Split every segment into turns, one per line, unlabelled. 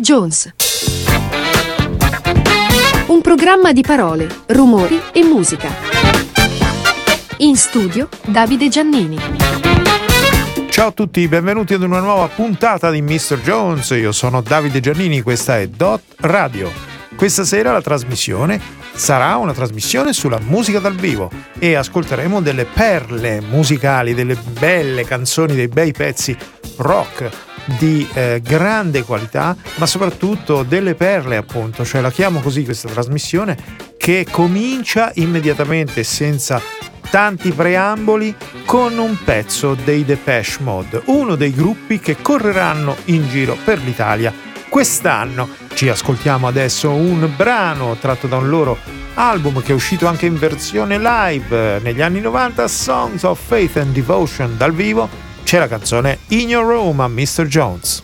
Jones. Un programma di parole, rumori e musica. In studio Davide Giannini.
Ciao a tutti, benvenuti ad una nuova puntata di Mr. Jones. Io sono Davide Giannini, questa è Dot Radio. Questa sera la trasmissione sarà una trasmissione sulla musica dal vivo e ascolteremo delle perle musicali, delle belle canzoni, dei bei pezzi rock di eh, grande qualità, ma soprattutto delle perle, appunto, cioè la chiamo così questa trasmissione che comincia immediatamente senza tanti preamboli con un pezzo dei Depeche Mode, uno dei gruppi che correranno in giro per l'Italia quest'anno. Ci ascoltiamo adesso un brano tratto da un loro album che è uscito anche in versione live negli anni 90, Songs of Faith and Devotion dal vivo c'è la canzone In Your Room a Mr. Jones.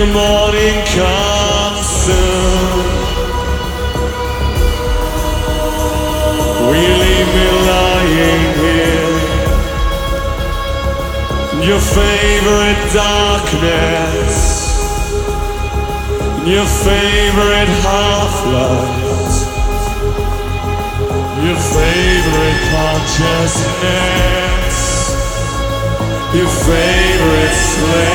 The morning come soon? Will you leave me lying here? Your favorite darkness, your favorite half-light, your favorite consciousness, your favorite slave.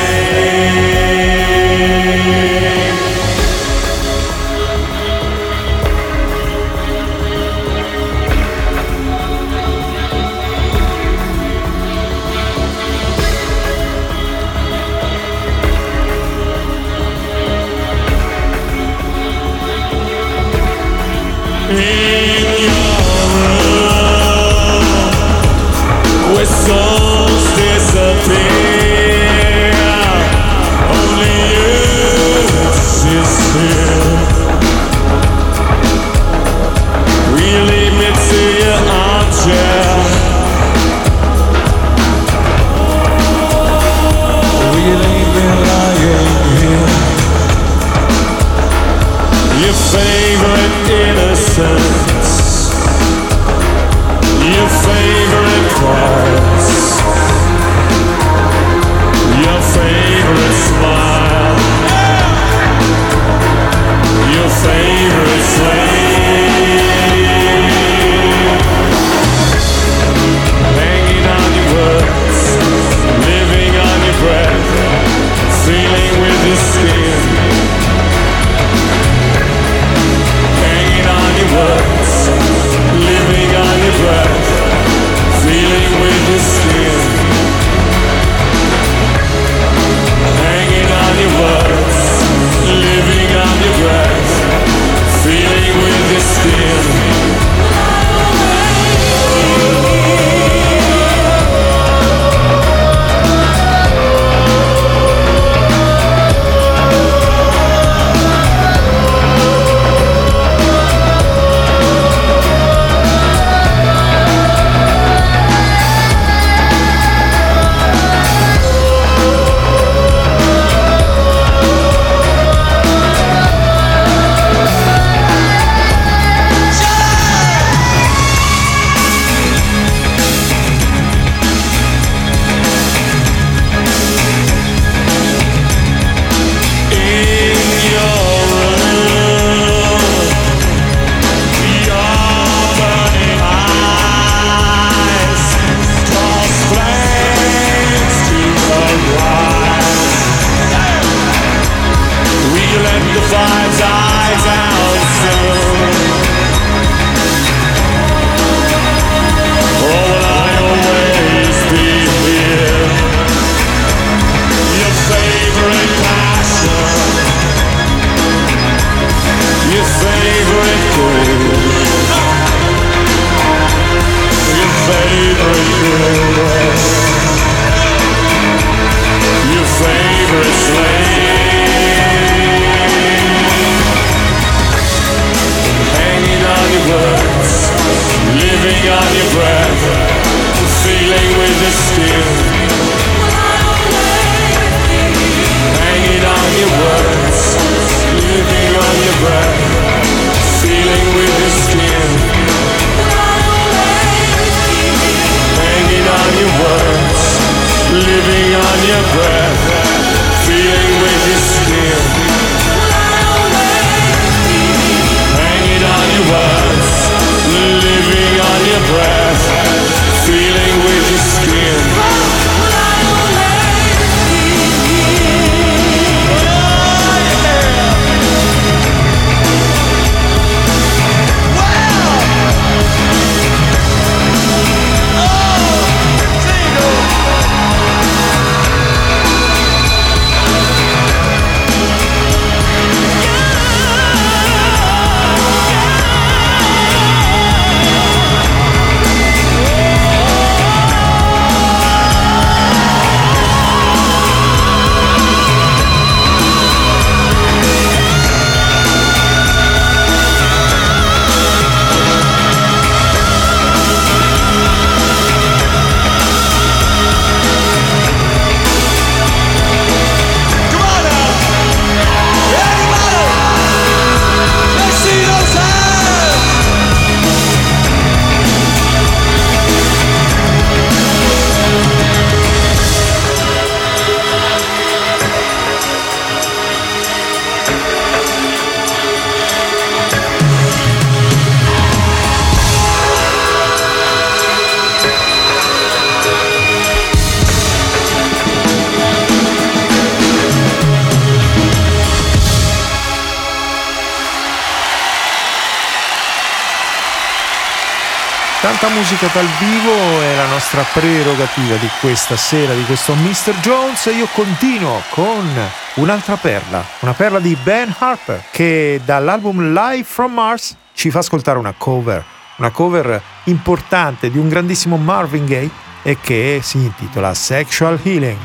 Tanta musica dal vivo è la nostra prerogativa di questa sera, di questo Mr. Jones. Io continuo con un'altra perla, una perla di Ben Harper che dall'album Live from Mars ci fa ascoltare una cover, una cover importante di un grandissimo Marvin Gaye e che si intitola Sexual Healing.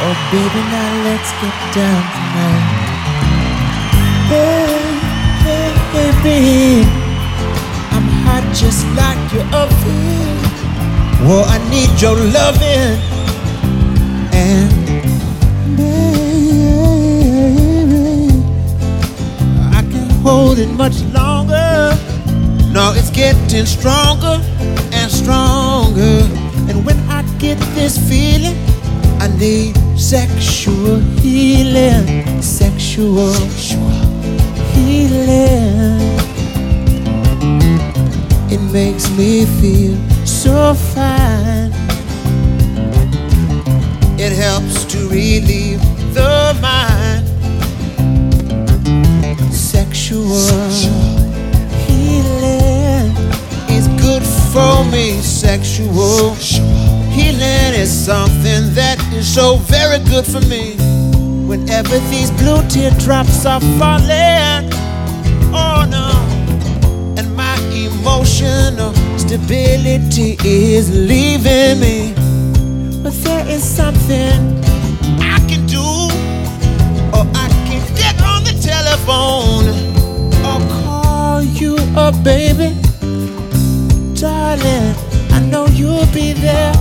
Oh baby now let's get down tonight. Hey, hey, baby. Just like your oven. Well, I need your loving and baby, I can't hold it much longer. No, it's getting stronger and stronger. And when I get this feeling, I need sexual healing, sexual, sexual healing. Makes me feel so fine. It helps to relieve the mind. Sexual, healing is good for me. Sexual healing is something that is so very good for me. Whenever these blue teardrops are falling, emotional stability is leaving me. But there is something I can do, or I can get on the telephone, or call you up, baby. Darling, I know you'll be there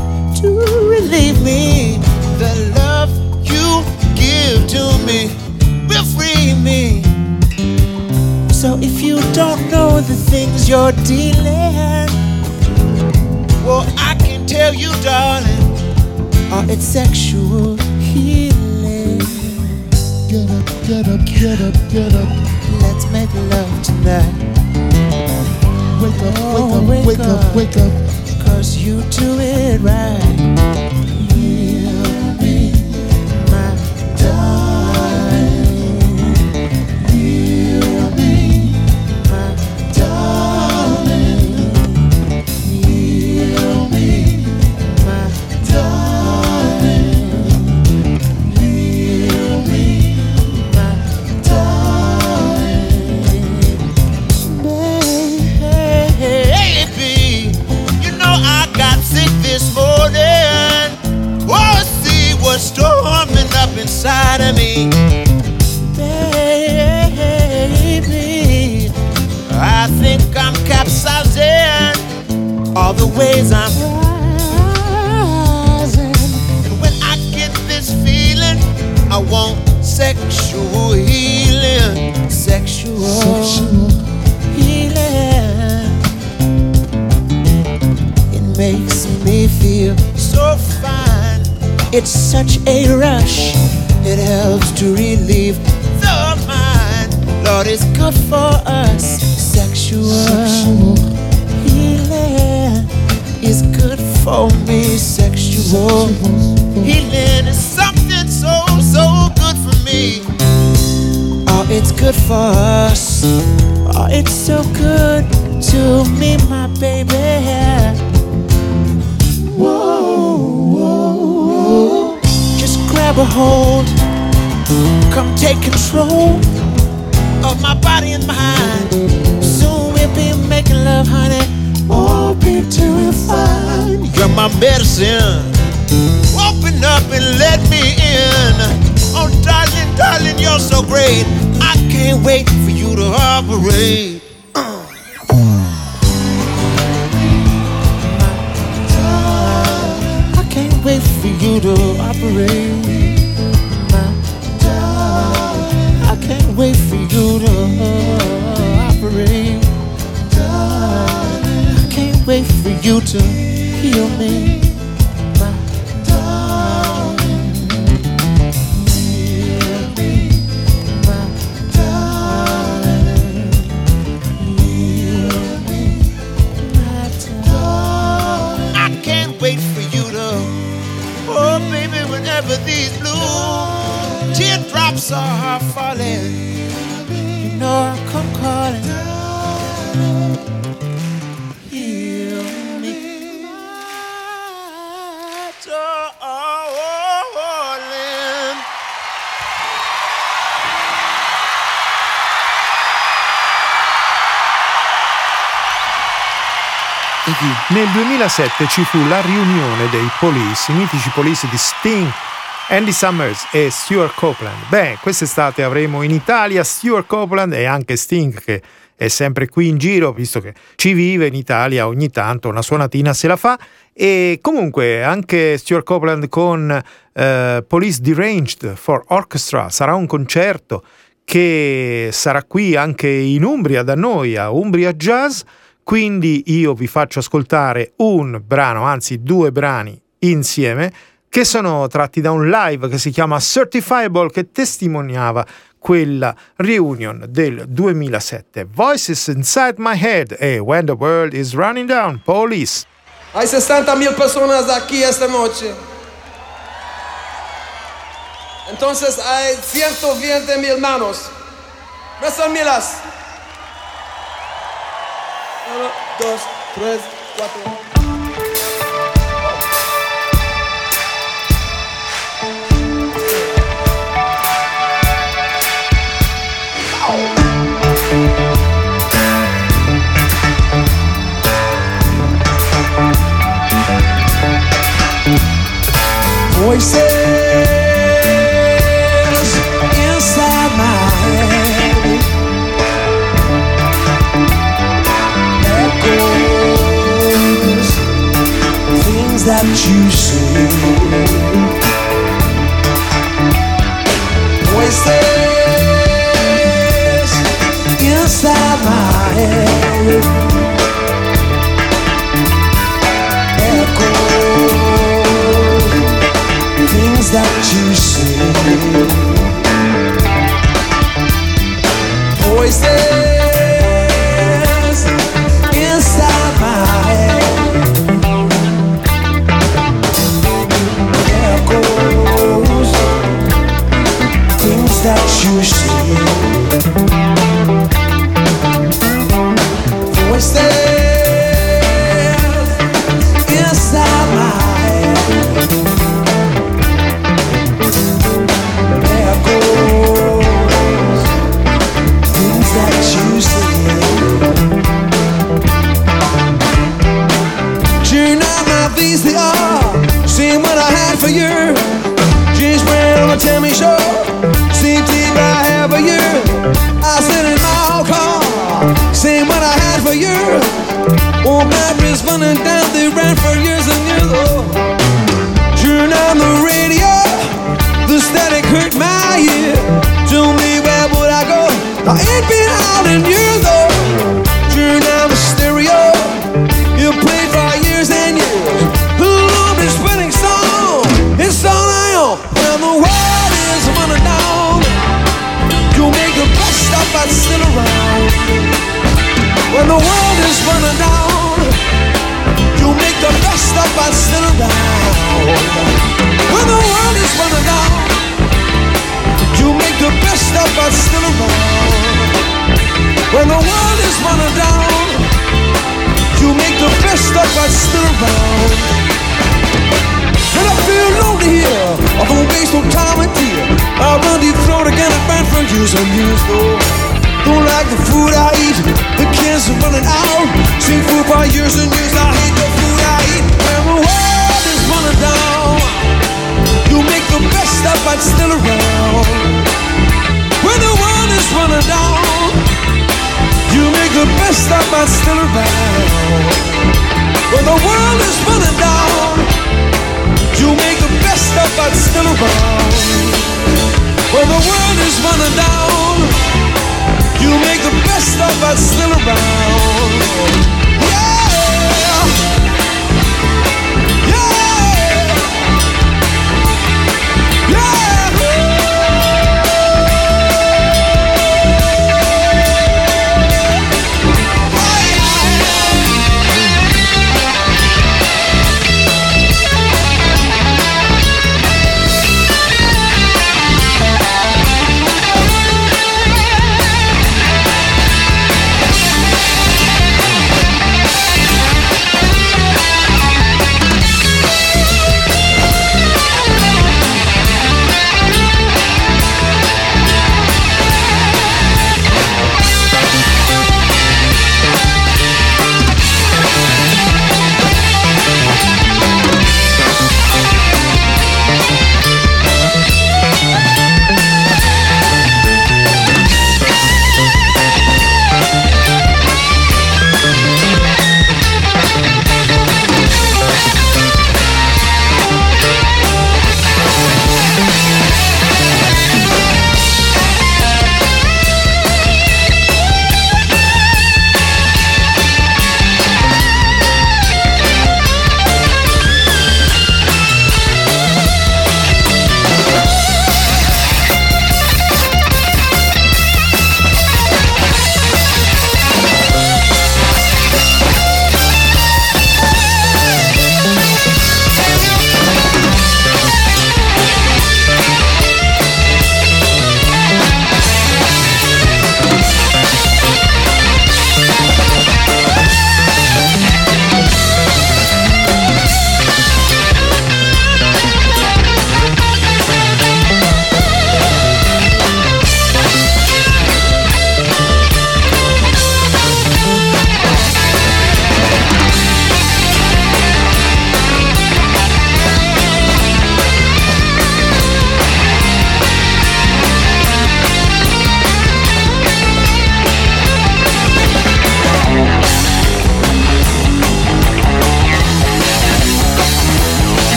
to relieve me. The love you give to me will free me. So if you don't know the things you're dealing, well, I can tell you, darling, oh, it's sexual healing.
Get up, get up, get up, get up.
Let's make love tonight.
Wake up, oh, wake up, wake up, wake up.
Cause you do it right. Oh, it's so good to me, my baby. Whoa, whoa, whoa. Just grab a hold Come take control of my body and mind. Soon we'll be making love, honey. Oh, be terrified. You're my medicine. Open up and let me in. Oh, darling, darling, you're so great. Uh. I can't wait for you to operate. I can't wait for you to operate. I can't wait for you to operate. I can't wait for you to heal me.
Nel 2007 ci fu la riunione dei Police, i mitici Police di Sting, Andy Summers e Stuart Copeland. Beh, quest'estate avremo in Italia Stuart Copeland e anche Sting che è sempre qui in giro, visto che ci vive in Italia ogni tanto, una suonatina se la fa. E comunque anche Stuart Copeland con uh, Police Deranged for Orchestra sarà un concerto che sarà qui anche in Umbria da noi a Umbria Jazz. Quindi io vi faccio ascoltare un brano, anzi due brani insieme, che sono tratti da un live che si chiama Certifiable che testimoniava quella reunion del 2007. Voices Inside My Head e When the World is Running Down, Police.
Hay 60.000 mil personas aquí esta noche. Entonces hay 120 mil manos. No son milas.
um dois três quatro. Sei Things that you say Voices inside my head. Echoes Things that you say Voices you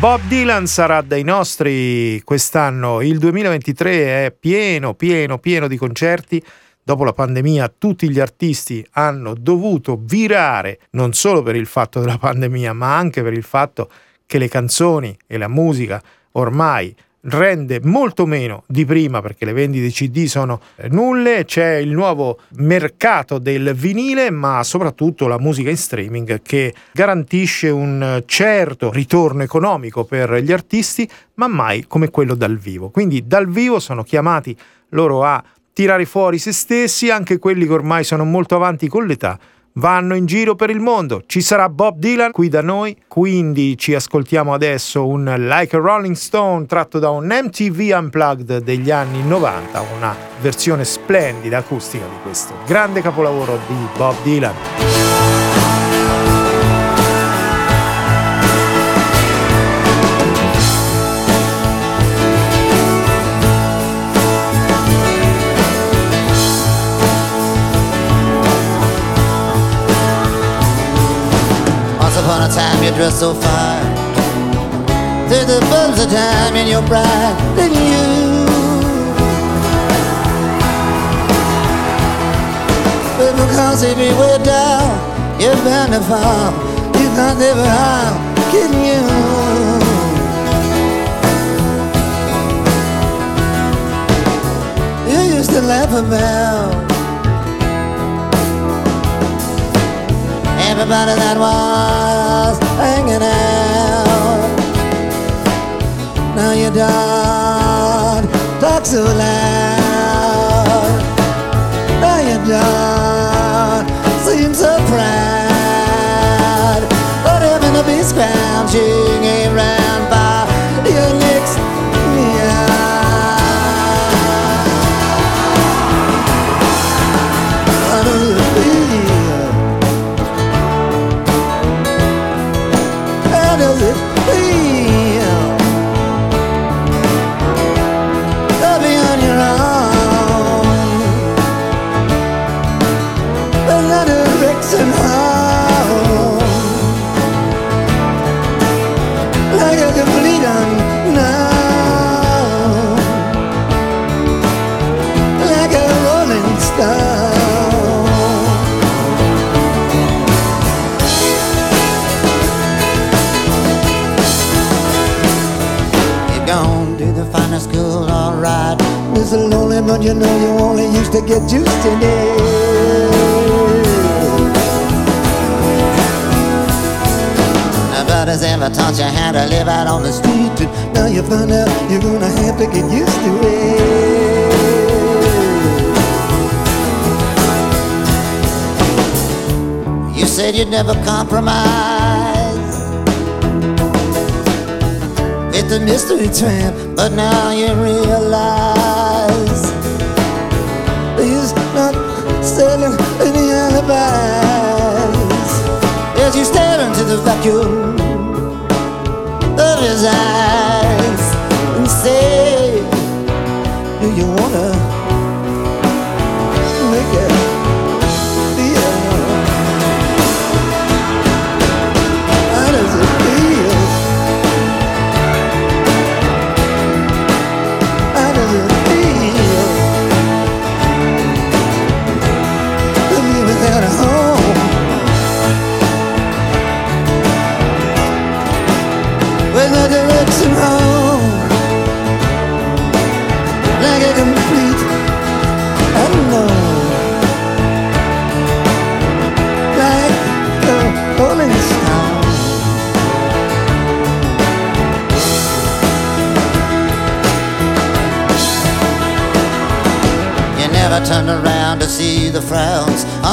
Bob Dylan sarà dai nostri quest'anno. Il 2023 è pieno, pieno, pieno di concerti. Dopo la pandemia tutti gli artisti hanno dovuto virare, non solo per il fatto della pandemia, ma anche per il fatto che le canzoni e la musica ormai rende molto meno di prima perché le vendite CD sono eh, nulle, c'è il nuovo mercato del vinile, ma soprattutto la musica in streaming che garantisce un certo ritorno economico per gli artisti, ma mai come quello dal vivo. Quindi dal vivo sono chiamati loro a tirare fuori se stessi, anche quelli che ormai sono molto avanti con l'età vanno in giro per il mondo. Ci sarà Bob Dylan qui da noi, quindi ci ascoltiamo adesso un Like a Rolling Stone tratto da un MTV Unplugged degli anni 90, una versione splendida acustica di questo grande capolavoro di Bob Dylan.
Time you dressed so fine. There's the buzz of time in your bride and you. But because if you were down, you're bound to fall. You can't live how can you? You used to laugh about everybody that was hanging out. Now you don't talk so loud. Used to get used to it. Nobody's ever taught you how to live out on the street. and Now you find out you're gonna have to get used to it. You said you'd never compromise with the mystery tramp, but now you realize into the vacuum of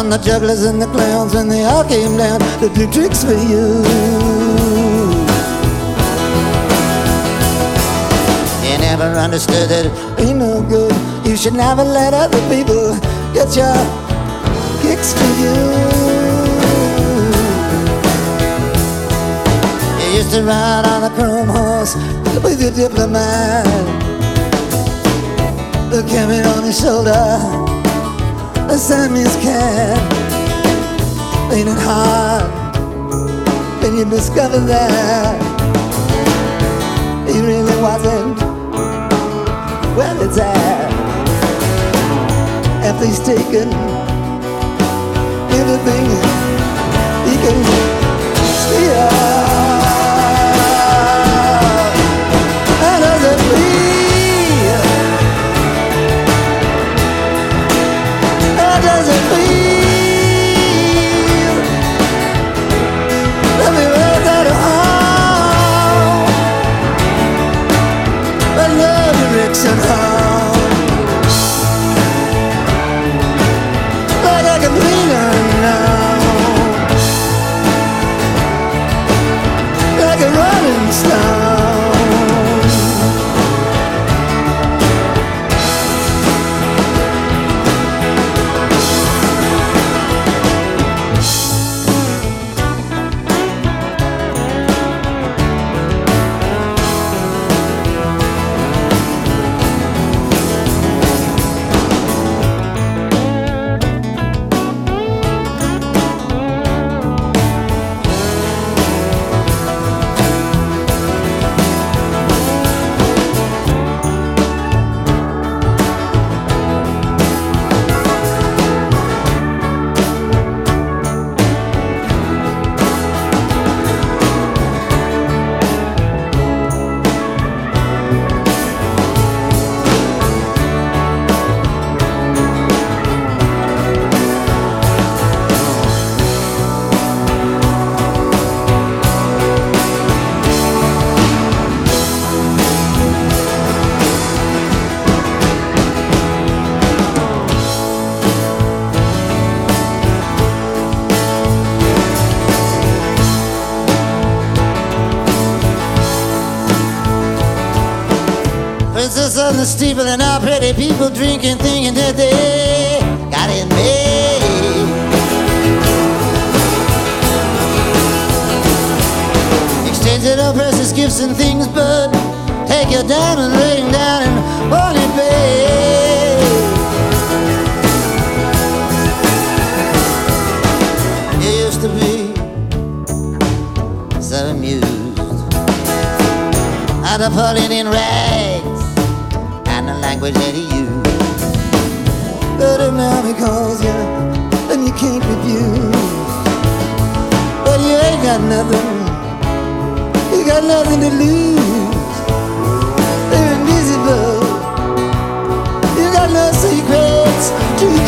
the jugglers and the clowns when they all came down to do tricks for you. You never understood that it ain't no good. You should never let other people get your kicks for you. You used to ride on a chrome horse with your diplomat. The carried on his shoulder, semis can it hard when you discover that He really wasn't? Where it's at After he's taken Everything He can steal. The steeple and all pretty people drinking, thinking that they got it made. Exchanging all precious gifts and things, but take your diamond ring down and only pay. You used to be so amused at the pulling in rags language that he used. Him now because you and you can't refuse. But you ain't got nothing, you got nothing to lose. You're invisible, you got no secrets to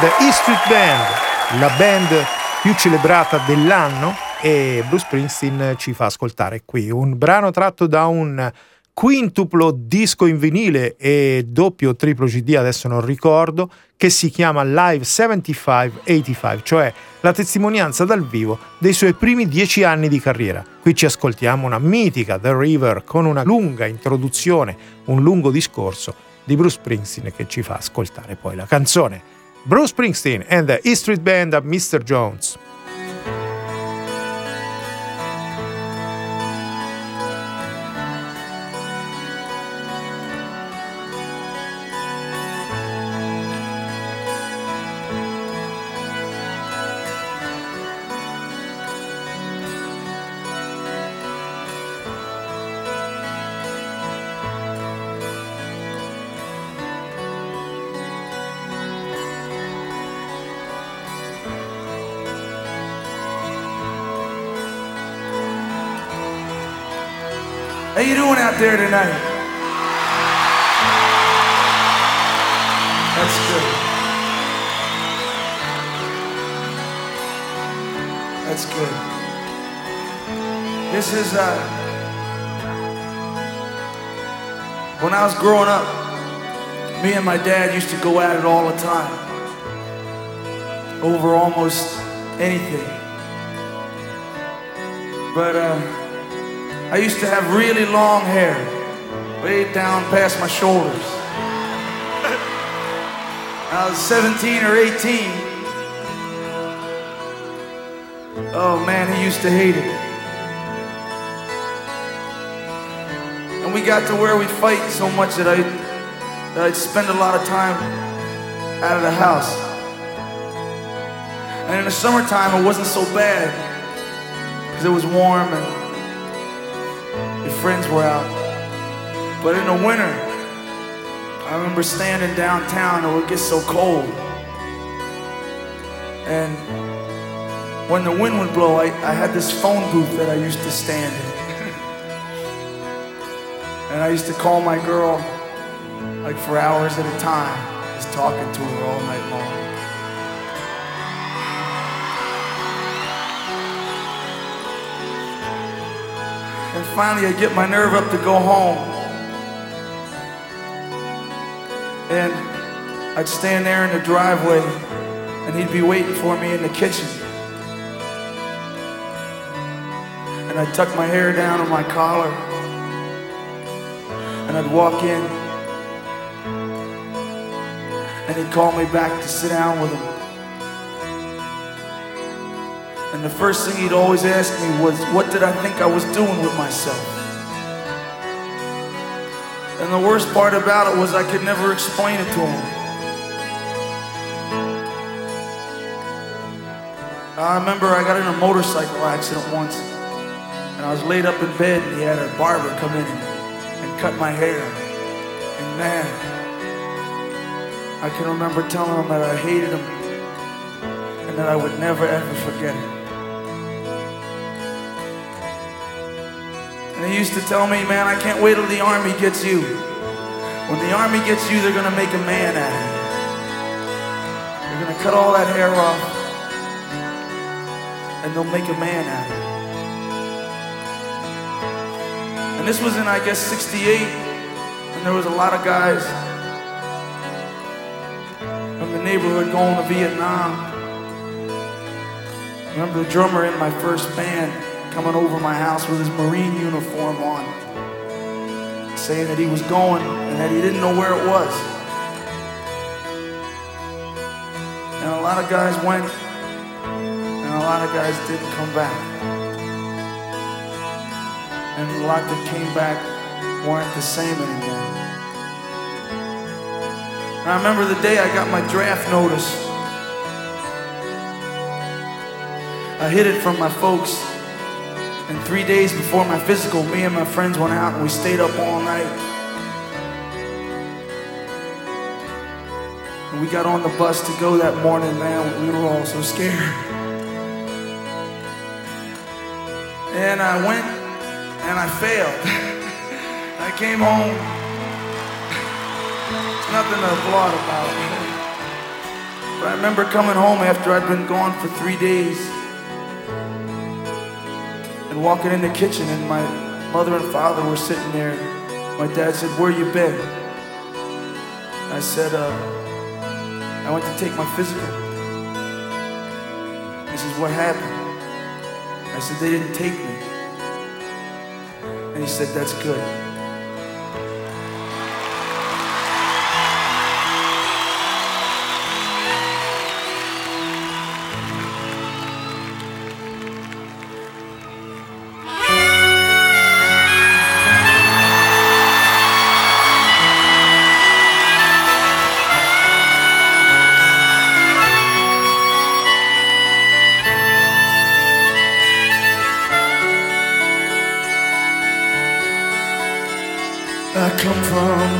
and the E Street Band, la band più celebrata dell'anno e Bruce Springsteen ci fa ascoltare qui un brano tratto da un quintuplo disco in vinile e doppio o triplo CD, adesso non ricordo, che si chiama Live 75-85, cioè la testimonianza dal vivo dei suoi primi dieci anni di carriera. Qui ci ascoltiamo una mitica The River con una lunga introduzione, un lungo discorso di Bruce Springsteen che ci fa ascoltare poi la canzone. Bruce Springsteen and the E Street Band of Mr. Jones.
There tonight? That's good. That's good. This is uh when I was growing up, me and my dad used to go at it all the time. Over almost anything. But uh I used to have really long hair, way down past my shoulders. I was 17 or 18. Oh man, he used to hate it. And we got to where we fight so much that, I, that I'd spend a lot of time out of the house. And in the summertime, it wasn't so bad because it was warm and friends were out. But in the winter, I remember standing downtown and it would get so cold. And when the wind would blow, I, I had this phone booth that I used to stand in. and I used to call my girl like for hours at a time, just talking to her all night long. Finally, I get my nerve up to go home. And I'd stand there in the driveway, and he'd be waiting for me in the kitchen. And I'd tuck my hair down on my collar, and I'd walk in, and he'd call me back to sit down with him. And the first thing he'd always ask me was, What did I think I was doing with myself? And the worst part about it was I could never explain it to him. I remember I got in a motorcycle accident once, and I was laid up in bed, and he had a barber come in and, cut my hair. And man, I can remember telling him that I hated him and that I would never ever forget it. He used to tell me, man, I can't wait till the army gets you. When the army gets you, they're gonna make a man out of you. They're gonna cut all that hair off, and they'll make a man out of you. And this was in, I guess, 68, and there was a lot of guys from the neighborhood going to Vietnam. I remember the drummer in my first band coming over my house with his Marine uniform on, saying that he was going and that he didn't know where it was. And a lot of guys went, and a lot of guys didn't come back. And a lot that came back weren't the same anymore. And I remember the day I got my draft notice. I hid it from my folks. And three days before my physical, me and my friends went out and we stayed up all night. And we got on the bus to go that morning, man. We were all so scared. And I went and I failed. I came home. It's nothing to applaud about. But I remember coming home after I'd been gone for three days and walking in the kitchen, and my mother and father were sitting there. My dad said, Where you been? I said, uh, I went to take my physical. He says, What happened? I said, They didn't take me. And he said, That's good.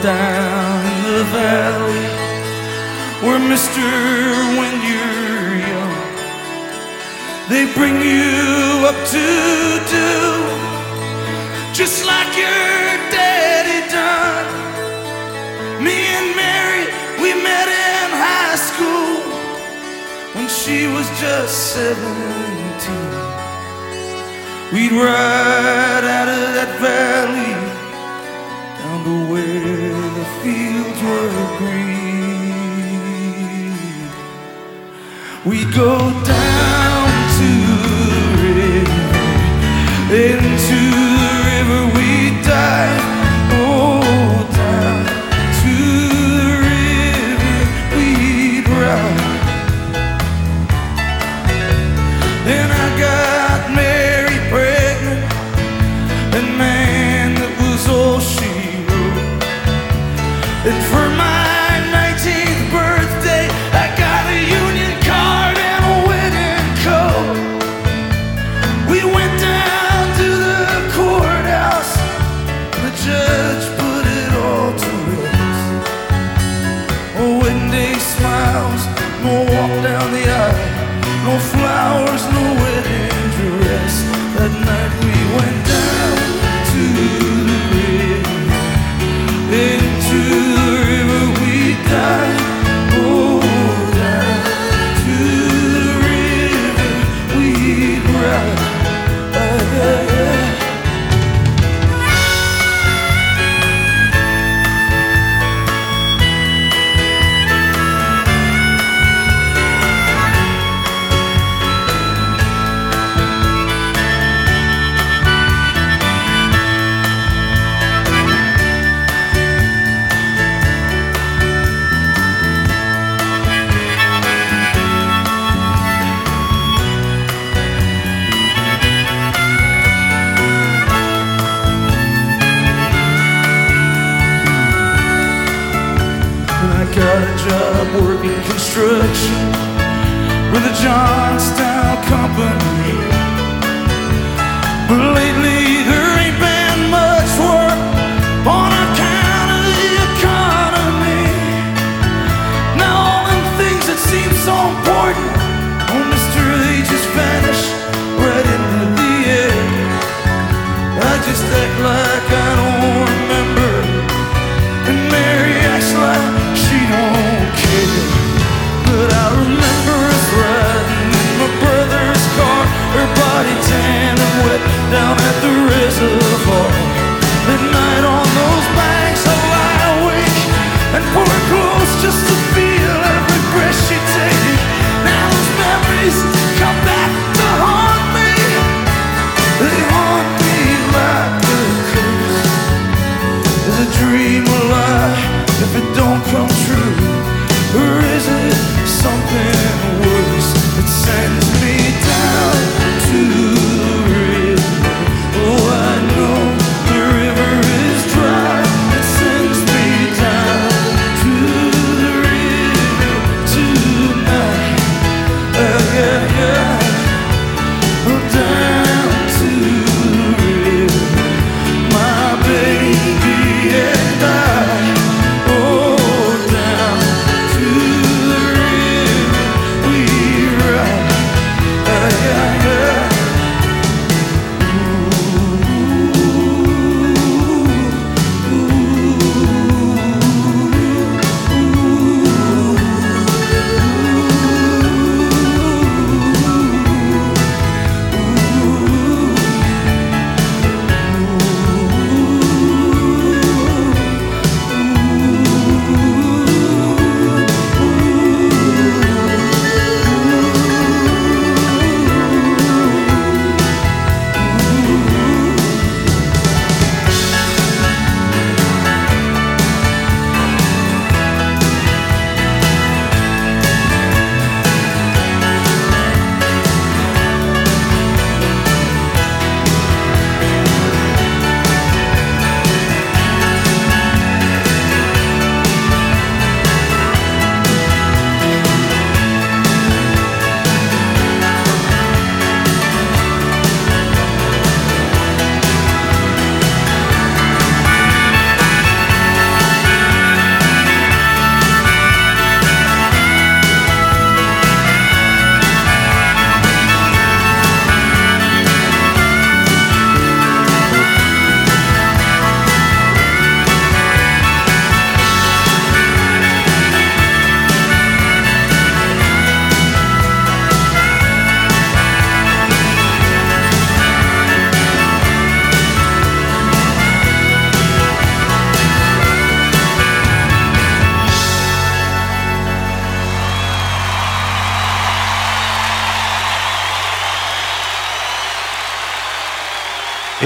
down the valley where Mr. When you're young, they bring you up to do just like your daddy done. Me and Mary, we met in high school when she was just 17. We'd ride out of that valley.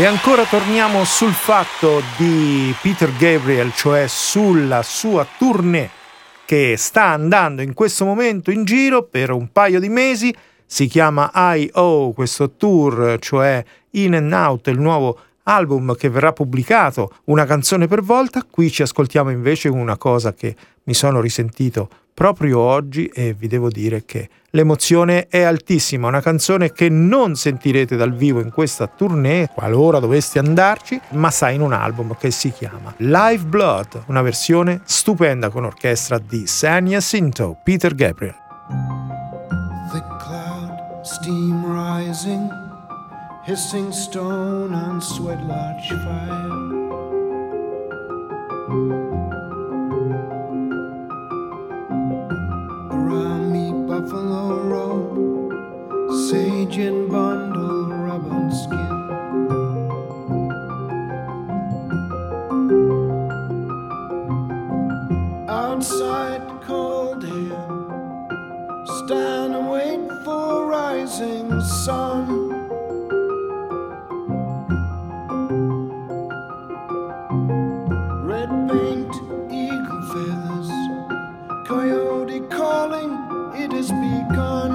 E ancora torniamo sul fatto di Peter Gabriel, cioè sulla sua tournée che sta andando in questo momento in giro per un paio di mesi. Si chiama I.O. questo tour, cioè In and Out, il nuovo album che verrà pubblicato, una canzone per volta. Qui ci ascoltiamo invece una cosa che mi sono risentito proprio oggi e vi devo dire che l'emozione è altissima, una canzone che non sentirete dal vivo in questa tournée, qualora doveste andarci, ma sta in un album che si chiama Live Blood, una versione stupenda con orchestra di San Jacinto, Peter Gabriel.
The cloud, steam rising, hissing stone and sweat larch fire. Around me, buffalo robe, sage and bundle, rubber skin. Outside, cold air, stand and wait for rising sun. Red paint, eagle feathers, coyote calling, it has begun.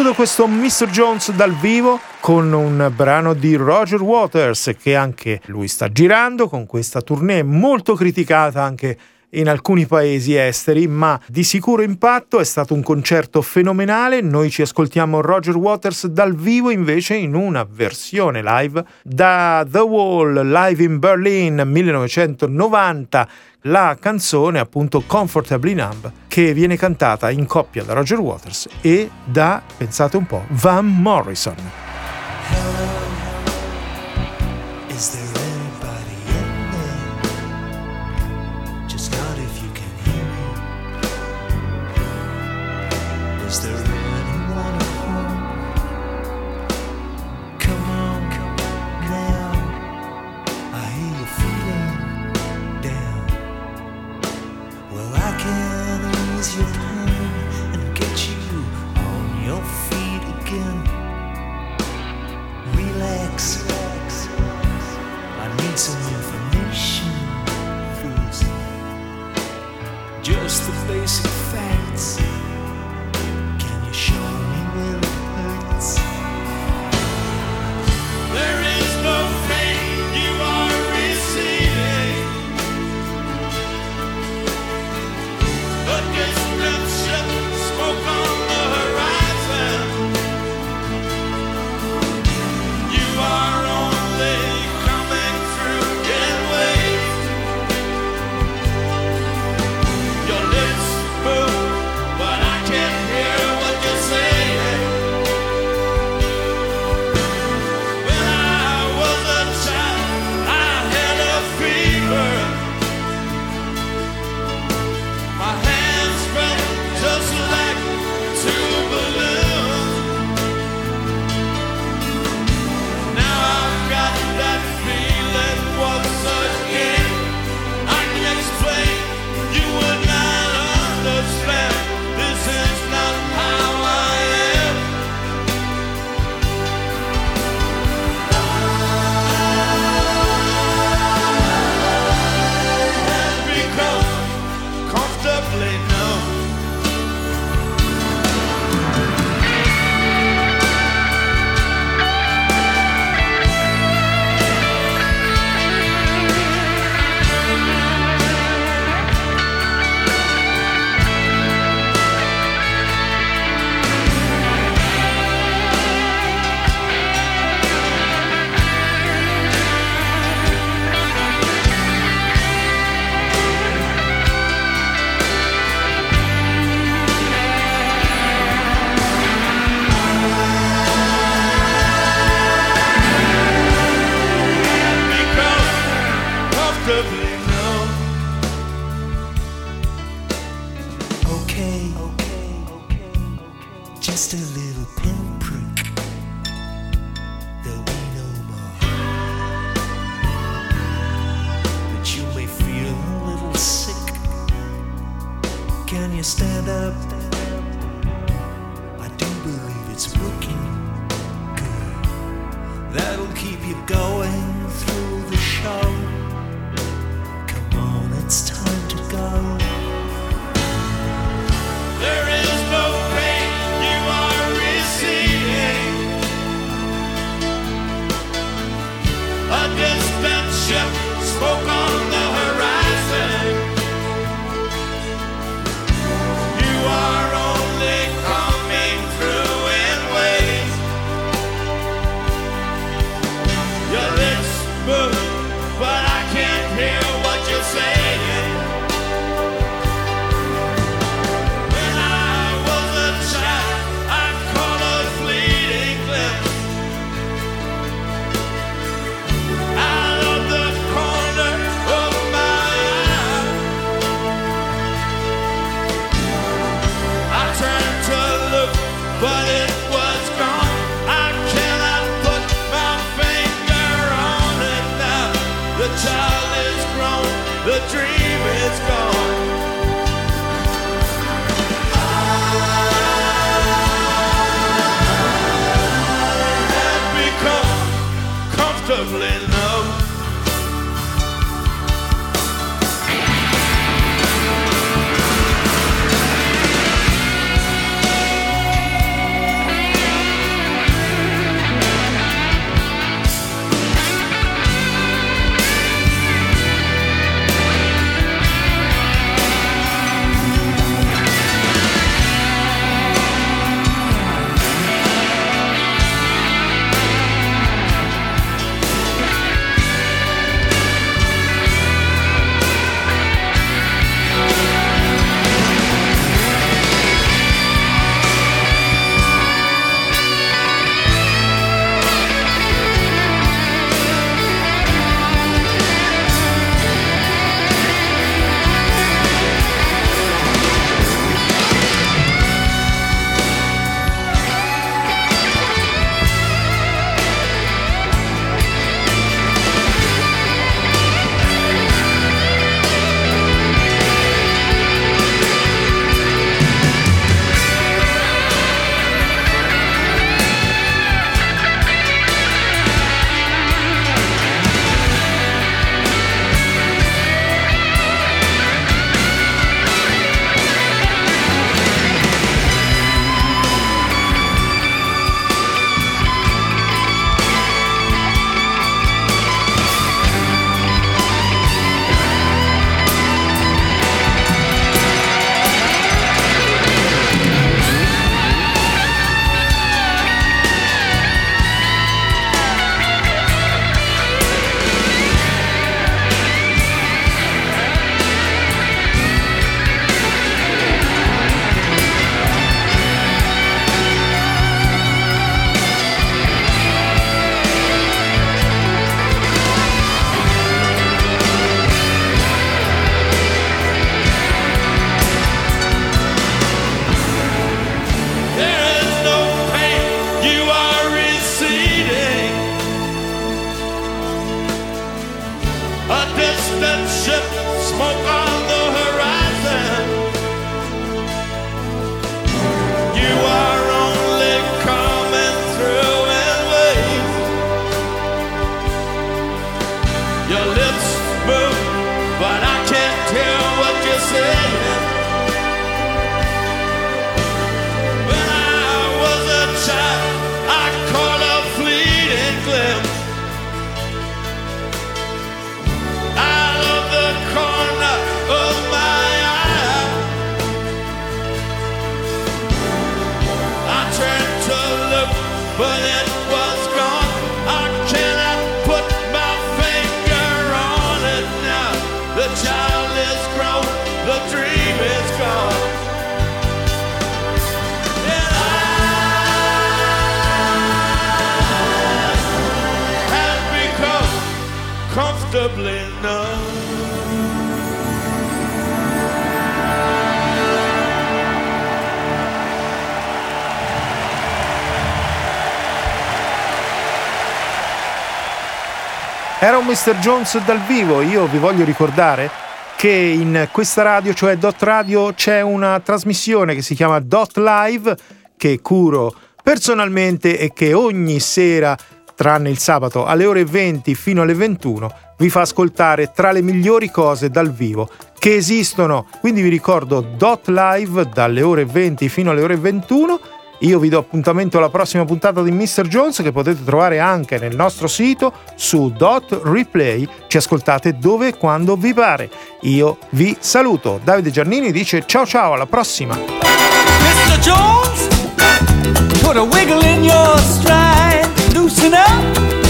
Chiudo questo Mr. Jones dal vivo con un brano di Roger Waters che anche lui sta girando con questa tournée molto criticata anche in alcuni paesi esteri, ma di sicuro impatto, è stato un concerto fenomenale, noi ci ascoltiamo Roger Waters dal vivo invece in una versione live da The Wall live in Berlin 1990, la canzone appunto Comfortably Numb che viene cantata in coppia da Roger Waters e da, pensate un po', Van Morrison.
The child is grown, the dream is gone. Ah. I have become comfortably
Era un Mr. Jones dal vivo, io vi voglio ricordare che in questa radio, cioè Dot Radio, c'è una trasmissione che si chiama Dot Live che curo personalmente e che ogni sera, tranne il sabato, alle ore 20 fino alle 21, vi fa ascoltare tra le migliori cose dal vivo che esistono. Quindi vi ricordo Dot Live dalle ore 20 fino alle ore 21 io vi do appuntamento alla prossima puntata di Mr. Jones che potete trovare anche nel nostro sito su Dot Replay. Ci ascoltate dove e quando vi pare. Io vi saluto. Davide Giannini dice ciao ciao, alla prossima.
Mr. Jones, put a wiggle in your stride, loosen up.